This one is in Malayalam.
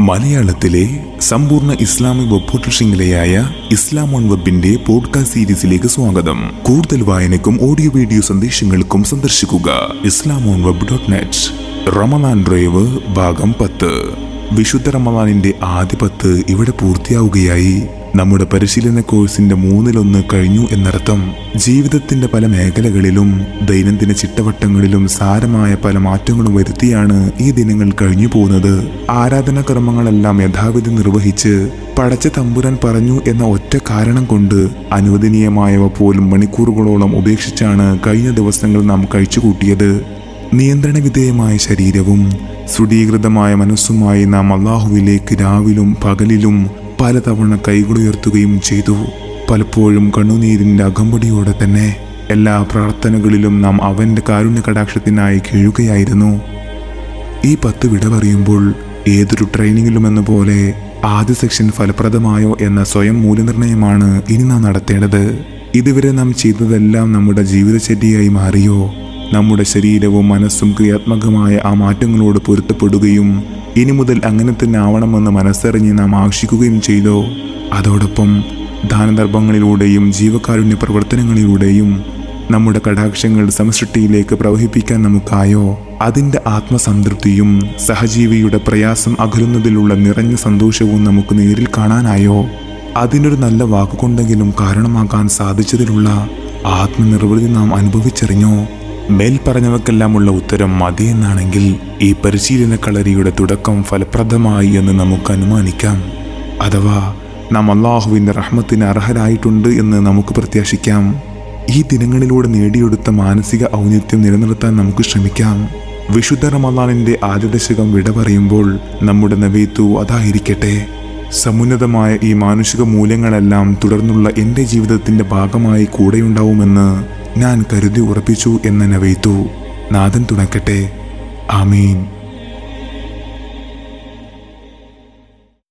മലയാളത്തിലെ സമ്പൂർണ ഇസ്ലാമിക് വെബ് ശൃംഖലയായ ഇസ്ലാം ഓൺ വെബിന്റെ പോഡ്കാസ്റ്റ് സീരീസിലേക്ക് സ്വാഗതം. കൂടുതൽ വായനക്കും ഓഡിയോ വീഡിയോ സന്ദേശങ്ങൾക്കും സന്ദർശിക്കുക. Islam on web dot net Ramadan drive ഭാഗം പത്ത്. വിശുദ്ധ റമദാനിന്റെ ആദ്യ പത്ത് ഇവിടെ പൂർത്തിയാവുകയായി. നമ്മുടെ പരിശീലന കോഴ്സിന്റെ മൂന്നിലൊന്ന് കഴിഞ്ഞു എന്നർത്ഥം ജീവിതത്തിന്റെ പല മേഖലകളിലും ദൈനംദിന ചിട്ടവട്ടങ്ങളിലും സാരമായ പല മാറ്റങ്ങളും വരുത്തിയാണ് ഈ ദിനങ്ങൾ കഴിഞ്ഞു പോകുന്നത്. ആരാധനാ കർമ്മങ്ങളെല്ലാം യഥാവിധി നിർവഹിച്ച് പടച്ച തമ്പുരാൻ പറഞ്ഞു എന്ന ഒറ്റ കാരണം കൊണ്ട് അനുവദനീയമായവ പോലും മണിക്കൂറുകളോളം ഉപേക്ഷിച്ചാണ് കഴിഞ്ഞ ദിവസങ്ങൾ നാം കഴിച്ചുകൂട്ടിയത്. നിയന്ത്രണ വിധേയമായ ശരീരവും സുഡീകൃതമായ മനസ്സുമായി നാം അള്ളാഹുവിലേക്ക് രാവിലും പകലിലും പലതവണ കൈകളുയർത്തുകയും ചെയ്തു. പലപ്പോഴും കണ്ണുനീരിന്റെ അകമ്പടിയോടെ തന്നെ എല്ലാ പ്രാർത്ഥനകളിലും നാം അവന്റെ കാരുണ്യ കടാക്ഷത്തിനായി കീഴുകയായിരുന്നു. ഈ പത്ത് വിട പറയുമ്പോൾ ഏതൊരു ട്രെയിനിങ്ങിലും എന്ന പോലെ ആദ്യ സെക്ഷൻ ഫലപ്രദമായോ എന്ന സ്വയം മൂല്യനിർണയമാണ് ഇനി നാം നടത്തേണ്ടത്. ഇതുവരെ നാം ചെയ്തതെല്ലാം നമ്മുടെ ജീവിതചര്യയായി മാറിയോ? നമ്മുടെ ശരീരവും മനസ്സും ക്രിയാത്മകമായ ആ മാറ്റങ്ങളോട് പൊരുത്തപ്പെടുകയും ഇനി മുതൽ അങ്ങനെ തന്നെ ആവണമെന്ന് മനസ്സറിഞ്ഞ് നാം ആകർഷിക്കുകയും ചെയ്തോ? അതോടൊപ്പം ദാനധർമ്മങ്ങളിലൂടെയും ജീവകാരുണ്യ പ്രവർത്തനങ്ങളിലൂടെയും നമ്മുടെ കടാക്ഷങ്ങൾ സമസൃഷ്ടിയിലേക്ക് പ്രവഹിപ്പിക്കാൻ നമുക്കായോ? അതിന്റെ ആത്മസംതൃപ്തിയും സഹജീവിയുടെ പ്രയാസം അകലുന്നതിലുള്ള നിറഞ്ഞ സന്തോഷവും നമുക്ക് നേരിൽ കാണാനായോ? അതിനൊരു നല്ല വാക്കുകൊണ്ടെങ്കിലും കാരണമാക്കാൻ സാധിച്ചതിലുള്ള ആത്മനിർവൃതി നാം അനുഭവിച്ചറിഞ്ഞോ? മേൽ പറഞ്ഞവക്കെല്ലാമുള്ള ഉത്തരം മതിയെന്നാണെങ്കിൽ ഈ പരിശീലന കളരിയുടെ തുടക്കം ഫലപ്രദമായി എന്ന് നമുക്ക് അനുമാനിക്കാം. അഥവാ നാം അള്ളാഹുവിന്റെ റഹ്മത്തിന് അർഹരായിട്ടുണ്ട് എന്ന് നമുക്ക് പ്രത്യാശിക്കാം. ഈ ദിനങ്ങളിലൂടെ നേടിയെടുത്ത മാനസിക ഔന്നിത്യം നിലനിർത്താൻ നമുക്ക് ശ്രമിക്കാം. വിശുദ്ധ റമദാനിന്റെ ആദ്യ ദശകം വിട പറയുമ്പോൾ നമ്മുടെ നവീത്തു അതായിരിക്കട്ടെ. സമുന്നതമായ ഈ മാനുഷിക മൂല്യങ്ങളെല്ലാം തുടർന്നുള്ള എന്റെ ജീവിതത്തിന്റെ ഭാഗമായി കൂടെയുണ്ടാവുമെന്ന് ഞാൻ കരുതി ഉറപ്പിച്ചു എന്ന നവൈത്തു നാഥൻ തുണക്കട്ടെ. ആമീൻ.